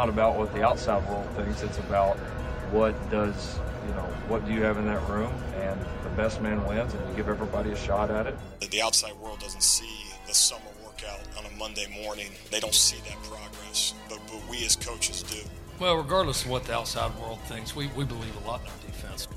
not about what the outside world thinks. It's about what does you know what do you have in that room, and the best man wins, and you give everybody a shot at it. The outside world doesn't see the summer workout on a Monday morning. They don't see that progress, but, but we as coaches do. Well, regardless of what the outside world thinks, we, we believe a lot in our defense.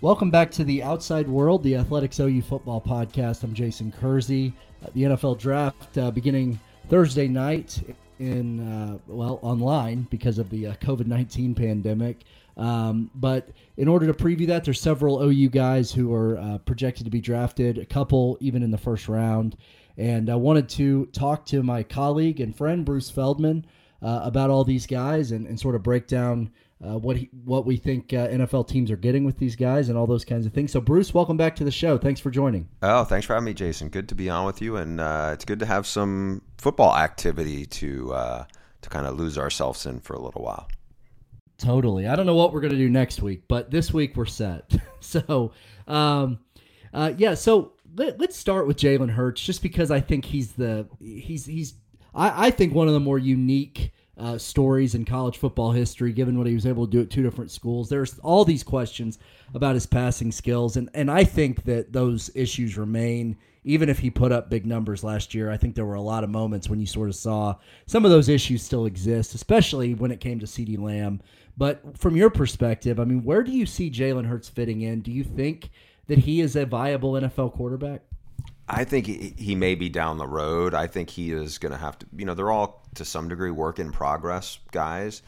Welcome back to the Outside World, the Athletic's OU Football Podcast. I'm Jason Kersey. Uh, the NFL Draft uh, beginning Thursday night in uh, well online because of the uh, COVID nineteen pandemic. Um, but in order to preview that, there's several OU guys who are uh, projected to be drafted. A couple even in the first round, and I wanted to talk to my colleague and friend Bruce Feldman uh, about all these guys and, and sort of break down uh, what he, what we think uh, NFL teams are getting with these guys and all those kinds of things. So, Bruce, welcome back to the show. Thanks for joining. Oh, thanks for having me, Jason. Good to be on with you, and uh, it's good to have some football activity to uh, to kind of lose ourselves in for a little while. Totally. I don't know what we're going to do next week, but this week we're set. so, um, uh, yeah. So let, us start with Jalen Hurts, just because I think he's the he's he's I, I think one of the more unique uh, stories in college football history, given what he was able to do at two different schools. There's all these questions about his passing skills, and, and I think that those issues remain. Even if he put up big numbers last year, I think there were a lot of moments when you sort of saw some of those issues still exist, especially when it came to CeeDee Lamb. But from your perspective, I mean, where do you see Jalen Hurts fitting in? Do you think that he is a viable NFL quarterback? I think he, may be down the road. I think he is going to have to, you know, they're all to some degree work in progress guys.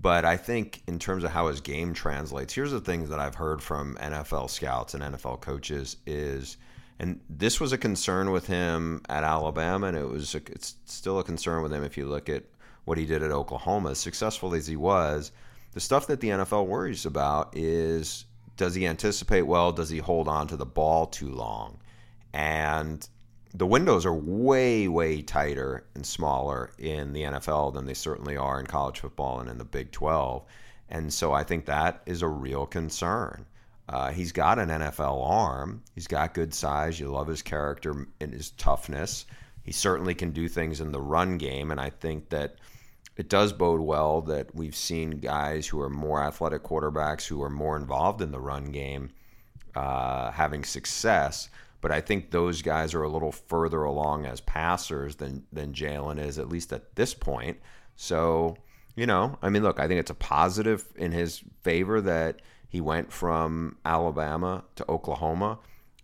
But I think in terms of how his game translates, here's the things that I've heard from NFL scouts and NFL coaches is, and this was a concern with him at Alabama, and it was a, it's still a concern with him if you look at what he did at Oklahoma. As successful as he was, the stuff that the NFL worries about is does he anticipate well? Does he hold on to the ball too long? And the windows are way way tighter and smaller in the NFL than they certainly are in college football and in the Big 12 and so I think that is a real concern. Uh, he's got an NFL arm. He's got good size. You love his character and his toughness. He certainly can do things in the run game and I think that it does bode well that we've seen guys who are more athletic quarterbacks who are more involved in the run game uh, having success but I think those guys are a little further along as passers than than Jalen is, at least at this point. So, you know, I mean, look, I think it's a positive in his favor that he went from Alabama to Oklahoma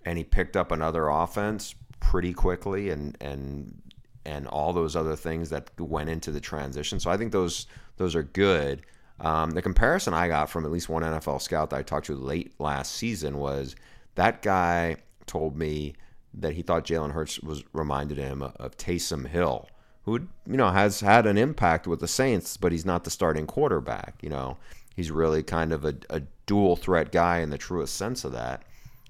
and he picked up another offense pretty quickly and and and all those other things that went into the transition. So I think those those are good. Um, the comparison I got from at least one NFL scout that I talked to late last season was that guy told me that he thought Jalen Hurts was reminded him of Taysom Hill, who you know has had an impact with the Saints, but he's not the starting quarterback. You know, he's really kind of a, a dual threat guy in the truest sense of that.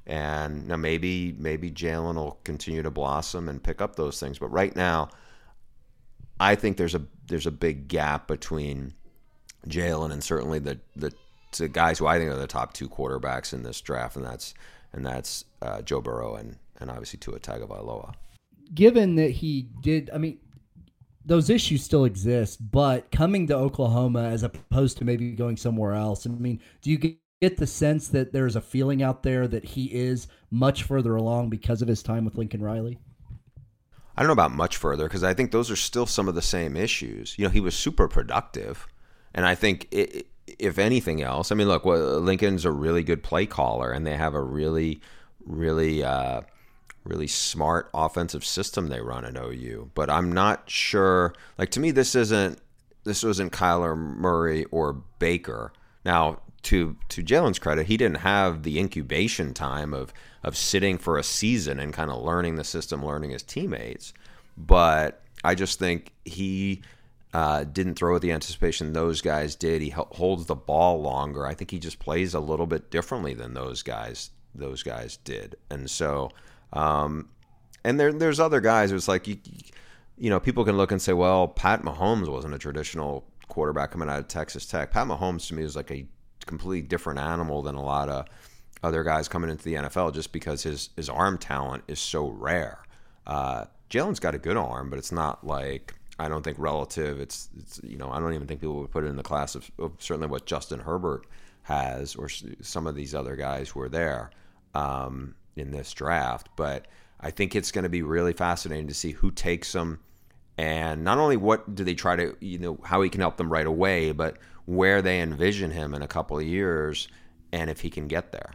And now maybe maybe Jalen will continue to blossom and pick up those things, but right now, I think there's a there's a big gap between Jalen and certainly the the, the guys who I think are the top two quarterbacks in this draft, and that's and that's uh, Joe Burrow and and obviously Tua Tagovailoa. Given that he did, I mean, those issues still exist, but coming to Oklahoma as opposed to maybe going somewhere else. I mean, do you get the sense that there's a feeling out there that he is much further along because of his time with Lincoln Riley? I don't know about much further because I think those are still some of the same issues. You know, he was super productive, and I think it, if anything else, I mean, look, Lincoln's a really good play caller, and they have a really, really, uh, really smart offensive system they run at OU. But I'm not sure. Like to me, this isn't this wasn't Kyler Murray or Baker. Now, to to Jalen's credit, he didn't have the incubation time of of sitting for a season and kind of learning the system, learning his teammates. But I just think he uh, didn't throw with the anticipation those guys did. He holds the ball longer. I think he just plays a little bit differently than those guys. Those guys did, and so, um, and there, there's other guys. It's like you, you know, people can look and say, well, Pat Mahomes wasn't a traditional quarterback coming out of Texas Tech. Pat Mahomes to me was like a completely different animal than a lot of other guys coming into the NFL, just because his his arm talent is so rare. Uh, Jalen's got a good arm, but it's not like I don't think relative. It's, it's you know I don't even think people would put it in the class of, of certainly what Justin Herbert has or some of these other guys who are there um, in this draft. But I think it's going to be really fascinating to see who takes them and not only what do they try to you know how he can help them right away, but where they envision him in a couple of years and if he can get there.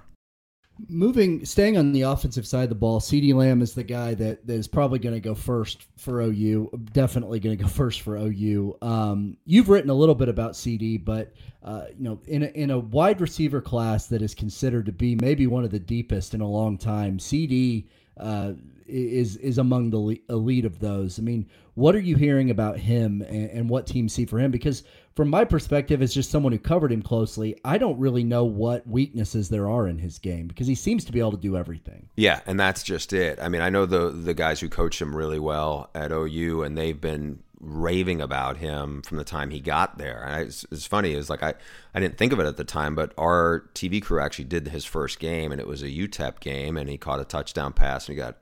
Moving, staying on the offensive side of the ball, CeeDee Lamb is the guy that, that is probably going to go first for OU. Definitely going to go first for OU. Um, you've written a little bit about CeeDee, but uh, you know, in a, in a wide receiver class that is considered to be maybe one of the deepest in a long time, CeeDee uh, is is among the elite of those. I mean, what are you hearing about him and, and, what teams see for him? Because from my perspective, as just someone who covered him closely, I don't really know what weaknesses there are in his game because he seems to be able to do everything. Yeah, and that's just it. I mean, I know the the guys who coach him really well at OU, and they've been raving about him from the time he got there. And it's, it's funny is like I, I didn't think of it at the time, but our TV crew actually did his first game, and it was a UTEP game, and he caught a touchdown pass, and he got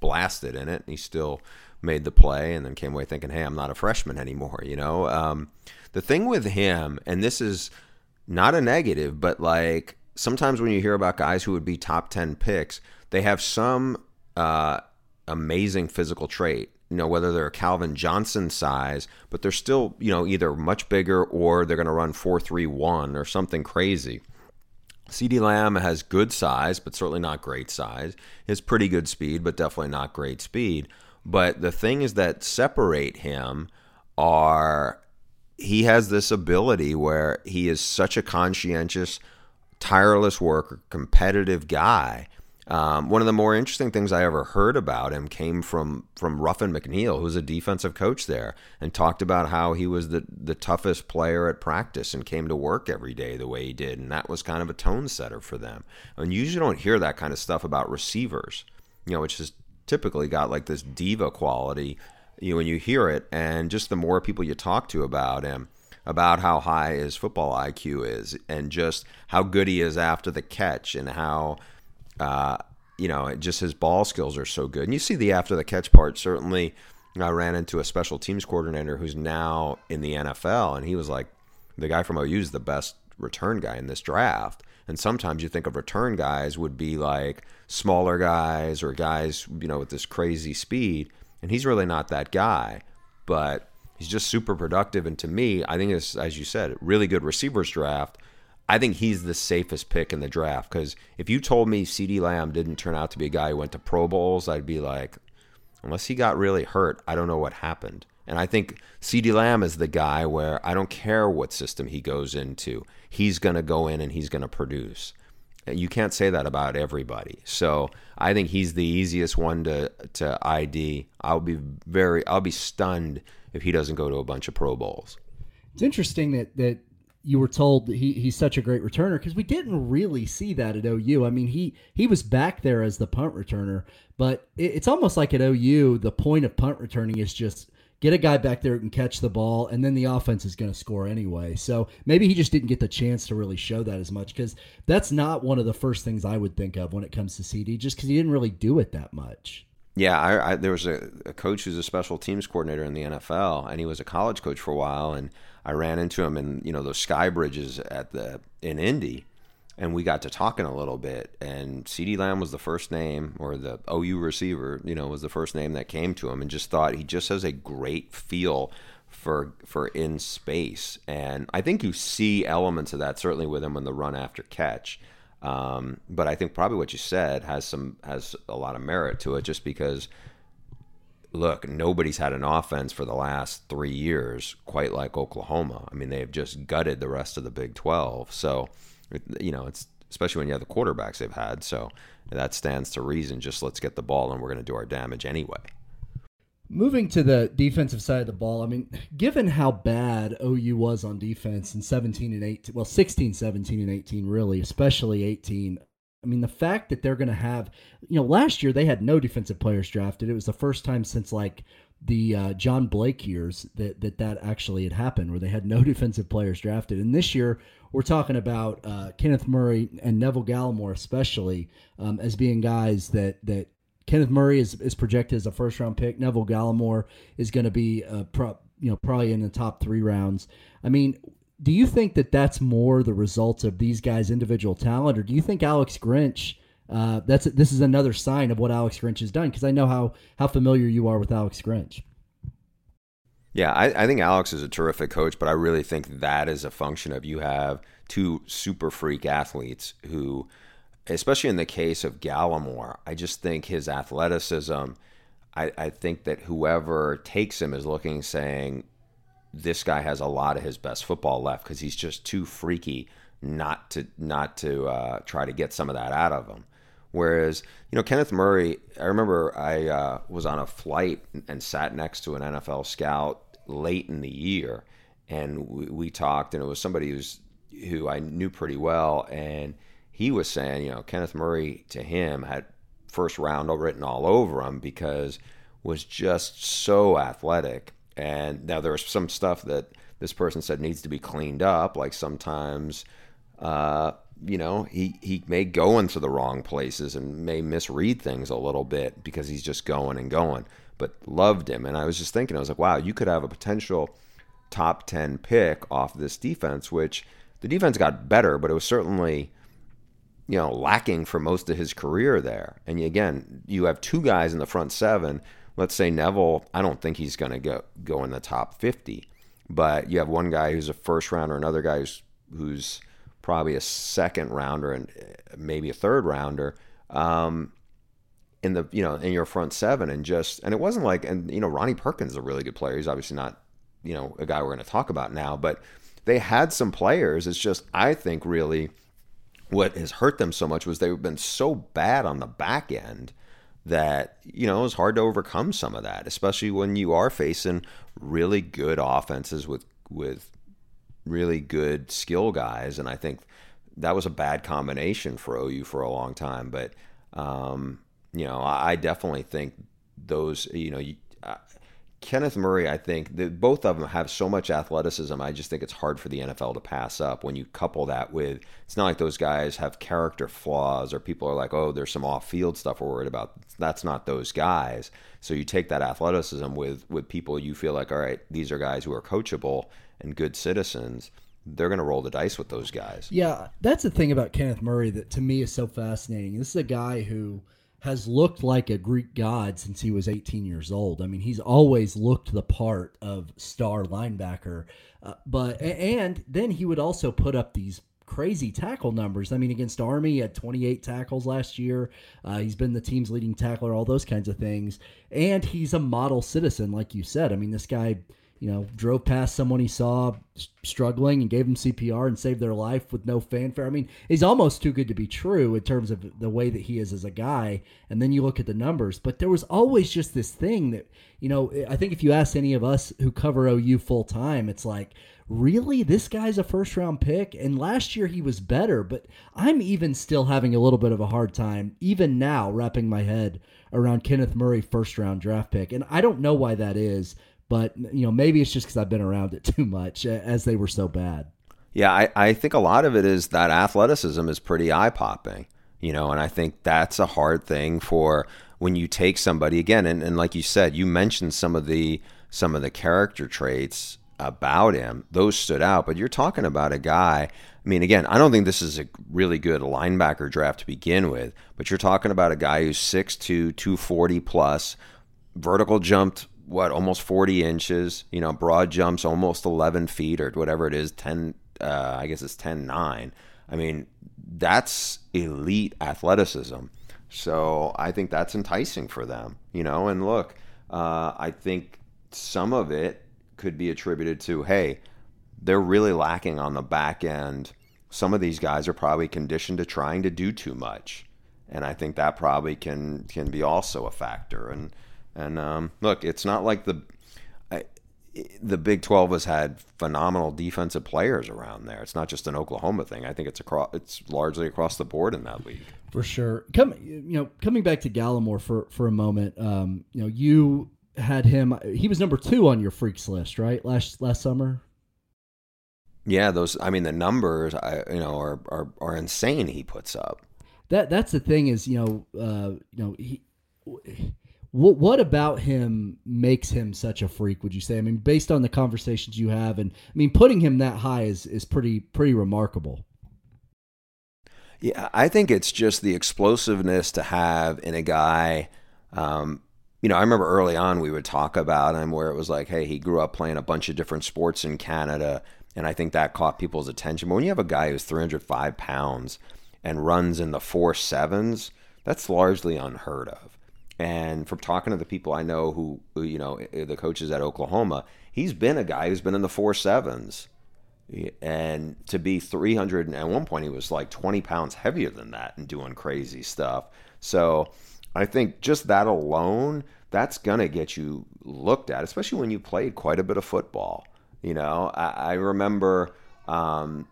blasted in it, and he still made the play, and then came away thinking, "Hey, I'm not a freshman anymore." You know, um, the thing with him, and this is not a negative, but like sometimes when you hear about guys who would be top ten picks, they have some uh, amazing physical trait you know, whether they're Calvin Johnson size, but they're still, you know, either much bigger or they're going to run 4.31 or something crazy. CeeDee Lamb has good size, but certainly not great size. Has pretty good speed, but definitely not great speed. But the things that separate him are he has this ability where he is such a conscientious, tireless worker, competitive guy um, one of the more interesting things I ever heard about him came from from Ruffin McNeill, who's a defensive coach there, and talked about how he was the the toughest player at practice and came to work every day the way he did, and that was kind of a tone setter for them. And you usually don't hear that kind of stuff about receivers, you know, which has typically got like this diva quality. You know, when you hear it, and just the more people you talk to about him, about how high his football IQ is, and just how good he is after the catch, and how uh, you know, just his ball skills are so good. And you see the after the catch part. Certainly, I ran into a special teams coordinator who's now in the NFL, and he was like, the guy from OU is the best return guy in this draft. And sometimes you think of return guys would be like smaller guys or guys, you know, with this crazy speed. And he's really not that guy, but he's just super productive. And to me, I think it's, as you said, really good receivers draft I think he's the safest pick in the draft because if you told me CeeDee Lamb didn't turn out to be a guy who went to Pro Bowls, I'd be like, unless he got really hurt, I don't know what happened. And I think CeeDee Lamb is the guy where I don't care what system he goes into, he's going to go in and he's going to produce. You can't say that about everybody. So I think he's the easiest one to to ID. I'll be very I'll be stunned if he doesn't go to a bunch of Pro Bowls. It's interesting that that you were told he, he's such a great returner because we didn't really see that at OU. I mean, he he was back there as the punt returner, but it, it's almost like at OU, the point of punt returning is just get a guy back there who can catch the ball, and then the offense is going to score anyway. So maybe he just didn't get the chance to really show that as much because that's not one of the first things I would think of when it comes to CeeDee, just because he didn't really do it that much. Yeah, I, I, there was a, a, coach who's a special teams coordinator in the NFL, and he was a college coach for a while. And I ran into him in you know those sky bridges at the in Indy, and we got to talking a little bit. And CeeDee Lamb was the first name, or the OU receiver, you know, was the first name that came to him, and just thought he just has a great feel for for in space. And I think you see elements of that certainly with him in the run after catch. Um, but I think probably what you said has some has a lot of merit to it, just because. Look, nobody's had an offense for the last three years quite like Oklahoma. I mean, they have just gutted the rest of the Big Twelve. So, you know, it's especially when you have the quarterbacks they've had. So that stands to reason. Just let's get the ball, and we're going to do our damage anyway. Moving to the defensive side of the ball, I mean, given how bad OU was on defense in 17 and 18, well, 16, 17, and 18, really, especially 18. I mean, the fact that they're going to have, you know, last year they had no defensive players drafted. It was the first time since like the uh, John Blake years that, that that actually had happened, where they had no defensive players drafted. And this year, we're talking about uh, Kenneth Murray and Neville Gallimore, especially um, as being guys that that Kenneth Murray is, is projected as a first round pick. Neville Gallimore is going to be a pro, you know probably in the top three rounds. I mean, do you think that that's more the result of these guys' individual talent, or do you think Alex Grinch? Uh, that's this is another sign of what Alex Grinch has done because I know how how familiar you are with Alex Grinch. Yeah, I, I think Alex is a terrific coach, but I really think that is a function of you have two super freak athletes who, especially in the case of Gallimore, I just think his athleticism. I, I think that whoever takes him is looking, saying, this guy has a lot of his best football left because he's just too freaky not to not to uh, try to get some of that out of him. Whereas, you know, Kenneth Murray, I remember I uh, was on a flight and sat next to an NFL scout late in the year, and we, we talked, and it was somebody who's who I knew pretty well, and he was saying, you know, Kenneth Murray to him had first round written all over him because was just so athletic. And now there was some stuff that this person said needs to be cleaned up, like sometimes. Uh, you know, he, he may go into the wrong places and may misread things a little bit because he's just going and going, but loved him. And I was just thinking, I was like, wow, you could have a potential top 10 pick off this defense, which the defense got better, but it was certainly, you know, lacking for most of his career there. And again, you have two guys in the front seven. Let's say Neville, I don't think he's going to go, go in the top 50, but you have one guy who's a first rounder, another guy who's, who's, probably a second rounder and uh, maybe a third rounder um, in the you know in your front seven and just and it wasn't like and you know Ronnie Perkins is a really good player. He's obviously not you know a guy we're going to talk about now, but they had some players. It's just I think really what has hurt them so much was they've been so bad on the back end that you know it's hard to overcome some of that, especially when you are facing really good offenses with with really good skill guys, and I think that was a bad combination for OU for a long time. But um, you know, I, I, definitely think those. You know, Kenneth Murray. I think that both of them have so much athleticism. I just think it's hard for the NFL to pass up when you couple that with. It's not like those guys have character flaws or people are like, oh, there's some off-field stuff we're worried about. That's not those guys. So you take that athleticism with with people you feel like, all right, these are guys who are coachable and good citizens, they're going to roll the dice with those guys. Yeah, that's the thing about Kenneth Murray that to me is so fascinating. This is a guy who has looked like a Greek god since he was 18 years old. I mean, he's always looked the part of star linebacker. Uh, but and then he would also put up these crazy tackle numbers. I mean, against Army, had 28 tackles last year. Uh, he's been the team's leading tackler, all those kinds of things. And he's a model citizen, like you said. I mean, this guy you know, drove past someone he saw struggling and gave him CPR and saved their life with no fanfare. I mean, he's almost too good to be true in terms of the way that he is as a guy. And then you look at the numbers, but there was always just this thing that, you know, I think if you ask any of us who cover OU full time, it's like, really? This guy's a first round pick? And last year he was better, but I'm even still having a little bit of a hard time, even now, wrapping my head around Kenneth Murray first round draft pick. And I don't know why that is but you know maybe it's just because I've been around it too much as they were so bad. Yeah, I, I think a lot of it is that athleticism is pretty eye popping, you know, and I think that's a hard thing for when you take somebody again, and, and like you said, you mentioned some of the some of the character traits about him; those stood out. But you're talking about a guy. I mean, again, I don't think this is a really good linebacker draft to begin with, but you're talking about a guy who's 6'2", 240 plus, vertical jumped what almost 40 inches you know broad jumps almost 11 feet or whatever it is 10 uh, i guess it's 10 9 i mean that's elite athleticism. So i think that's enticing for them you know? And look uh, i think some of it could be attributed to hey they're really lacking on the back end. Some of these guys are probably conditioned to trying to do too much. And i think that probably can can be also a factor. And and um, look, it's not like the I, the Big Twelve has had phenomenal defensive players around there. It's not just an Oklahoma thing. I think it's across. It's largely across the board in that league. For sure. Come, you know, coming back to Gallimore for for a moment. Um, you know, you had him. He was number two on your freaks list, right? Last last summer. Yeah, those. I mean, the numbers, I, you know, are, are are insane. He puts up. That that's the thing is, you know, uh, you know, he what what about him makes him such a freak? Would you say? I mean, based on the conversations you have, and I mean, putting him that high is is pretty pretty remarkable. Yeah, I think it's just the explosiveness to have in a guy. Um, you know, I remember early on we would talk about him where it was like, hey, he grew up playing a bunch of different sports in Canada, and I think that caught people's attention. But when you have a guy who's 305 pounds and runs in the four sevens, that's largely unheard of. And from talking to the people I know who, who, you know, the coaches at Oklahoma, he's been a guy who's been in the four sevens. And to be 300, and at one point he was like 20 pounds heavier than that and doing crazy stuff. So I think just that alone, that's going to get you looked at, especially when you played quite a bit of football. You know, I, I remember, um,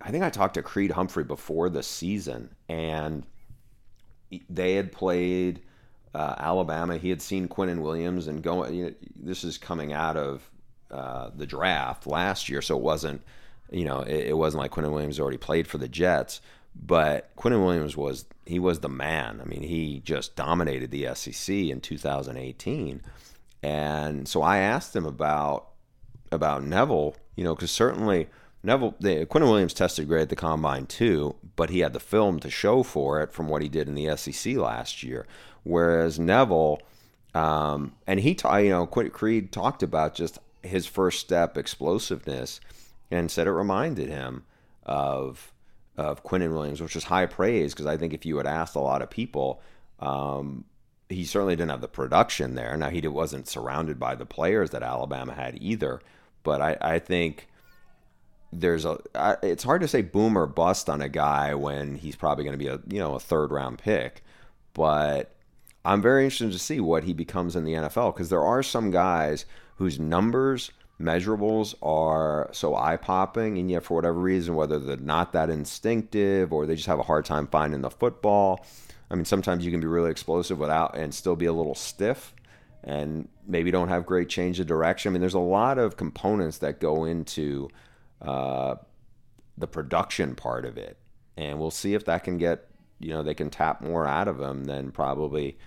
I think I talked to Creed Humphrey before the season, and they had played uh, Alabama. He had seen Quinnen Williams and going. You know, this is coming out of uh, the draft last year, so it wasn't. You know, it, it wasn't like Quinnen Williams already played for the Jets, but Quinnen Williams was he was the man. I mean, he just dominated the SEC in 2018, and so I asked him about about Neville. You know, because certainly. Neville, the, Quinnen Williams tested great at the combine too, but he had the film to show for it from what he did in the SEC last year. Whereas Neville, um, and he, ta- you know, Creed talked about just his first step explosiveness, and said it reminded him of of Quinnen Williams, which was high praise because I think if you had asked a lot of people, um, he certainly didn't have the production there. Now he wasn't surrounded by the players that Alabama had either, but I, I think there's a it's hard to say boom or bust on a guy when he's probably going to be a you know a third round pick, but I'm very interested to see what he becomes in the NFL because there are some guys whose numbers, measurables are so eye popping, and yet for whatever reason, whether they're not that instinctive or they just have a hard time finding the football. I mean, sometimes you can be really explosive without and still be a little stiff and maybe don't have great change of direction. I mean, there's a lot of components that go into uh, the production part of it, and we'll see if that can get you know they can tap more out of him than probably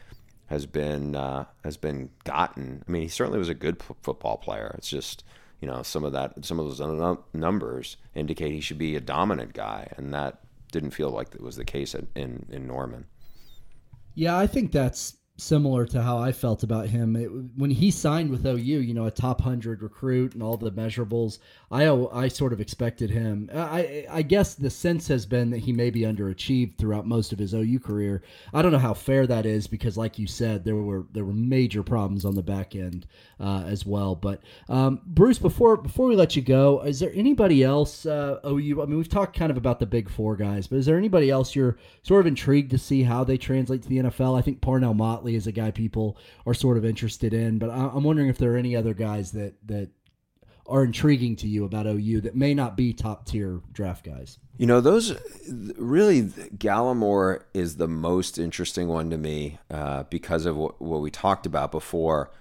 has been uh, has been gotten. I mean, he certainly was a good p- football player. It's just you know some of that some of those numbers indicate he should be a dominant guy, and that didn't feel like it was the case in in Norman. Yeah, I think that's similar to how I felt about him it, when he signed with OU. You know, a top hundred recruit and all the measurables. I I sort of expected him. I I guess the sense has been that he may be underachieved throughout most of his OU career. I don't know how fair that is because, like you said, there were there were major problems on the back end uh, as well. But um, Bruce, before before we let you go, is there anybody else uh, OU? I mean, we've talked kind of about the big four guys, but is there anybody else you're sort of intrigued to see how they translate to the NFL? I think Parnell Motley is a guy people are sort of interested in, but I'm wondering if there are any other guys that that are intriguing to you about OU that may not be top tier draft guys? You know, those really Gallimore is the most interesting one to me uh, because of what, what, we talked about before.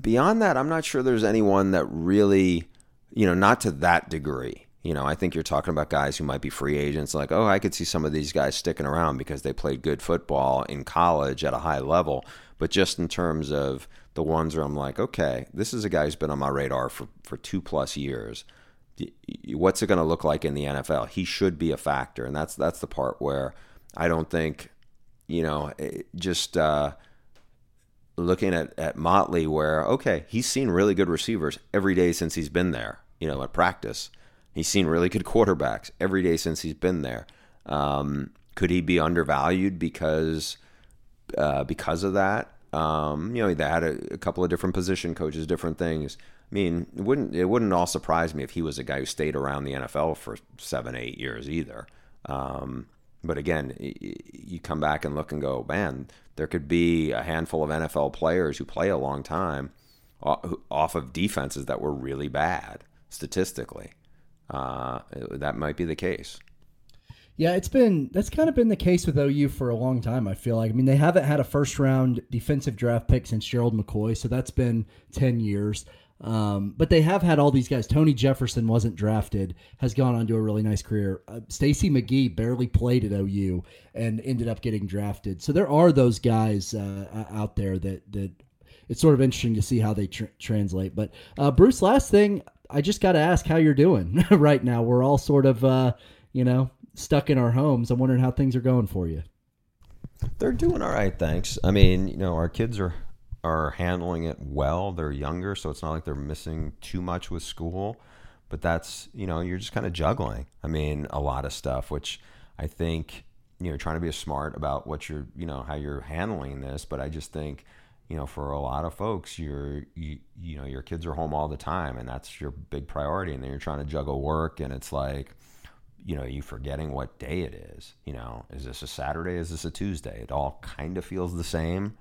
Beyond that, I'm not sure there's anyone that really, you know, not to that degree. You know, I think you're talking about guys who might be free agents. Like, oh, I could see some of these guys sticking around because they played good football in college at a high level. But just in terms of the ones where I'm like, okay, this is a guy who's been on my radar for, for two plus years. What's it going to look like in the NFL? He should be a factor, and that's that's the part where I don't think, you know, just uh, looking at at Motley, where okay, he's seen really good receivers every day since he's been there. You know, at practice, he's seen really good quarterbacks every day since he's been there. Um, could he be undervalued because uh, because of that? Um, you know, they had a, a, couple of different position coaches, different things. I mean, it wouldn't it wouldn't all surprise me if he was a guy who stayed around the NFL for seven, eight years either. Um, but again, you come back and look and go, man, there could be a handful of NFL players who play a long time off of defenses that were really bad statistically. Uh, that might be the case. Yeah, it's been that's kind of been the case with OU for a long time. I feel like. I mean, they haven't had a first round defensive draft pick since Gerald McCoy, so that's been ten years. Um, but they have had all these guys. Tony Jefferson wasn't drafted, has gone on to a really nice career. Uh, Stacy McGee barely played at OU and ended up getting drafted. So there are those guys uh, out there that that it's sort of interesting to see how they tr- translate. But uh, Bruce, last thing, I just got to ask how you're doing right now. We're all sort of, uh, you know, stuck in our homes. I'm wondering how things are going for you. They're doing all right, thanks. I mean, you know, our kids are are handling it well. They're younger, so it's not like they're missing too much with school. But that's you know, you're just kind of juggling. I mean, a lot of stuff, which I think you know, trying to be smart about what you're, you know, how you're handling this. But I just think, you know, for a lot of folks, you're, you, you know, your kids are home all the time, and that's your big priority. And then you're trying to juggle work, and it's like, you know, you forgetting what day it is. You know, is this a Saturday? Is this a Tuesday? It all kind of feels the same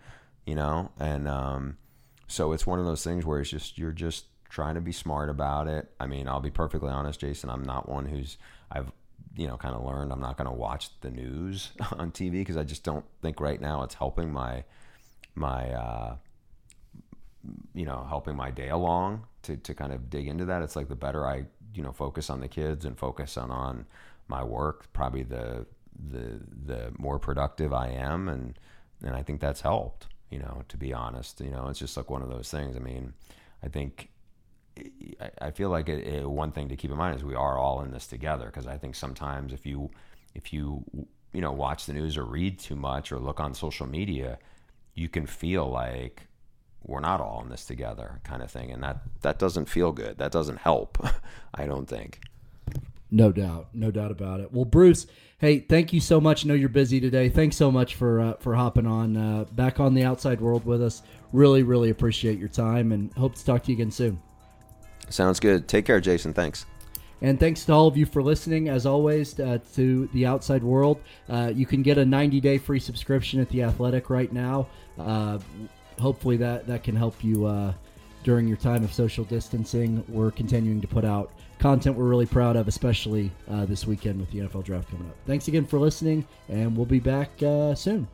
you know, and um, so it's one of those things where it's just you're just trying to be smart about it. I mean, I'll be perfectly honest, Jason. I'm not one who's I've you know kind of learned I'm not going to watch the news on TV because I just don't think right now it's helping my my uh, you know helping my day along to to kind of dig into that. It's like the better I you know focus on the kids and focus on on my work, probably the the the more productive I am, and and I think that's helped you know, to be honest. You know, it's just like one of those things. I mean, I think I feel like it, it, one thing to keep in mind is we are all in this together because I think sometimes if you if you you know watch the news or read too much or look on social media, you can feel like we're not all in this together kind of thing and that that doesn't feel good. That doesn't help. I don't think. No doubt, no doubt about it. Well, Bruce, hey, thank you so much. I know you're busy today. Thanks so much for uh, for hopping on uh, back on the outside world with us. Really, really appreciate your time, and hope to talk to you again soon. Sounds good. Take care, Jason. Thanks. And thanks to all of you for listening, as always, uh, to the outside world. Uh, you can get a 90 day free subscription at the Athletic right now. Uh, hopefully, that that can help you uh, during your time of social distancing. We're continuing to put out content we're really proud of, especially uh, this weekend with the NFL draft coming up. Thanks again for listening, and we'll be back uh, soon.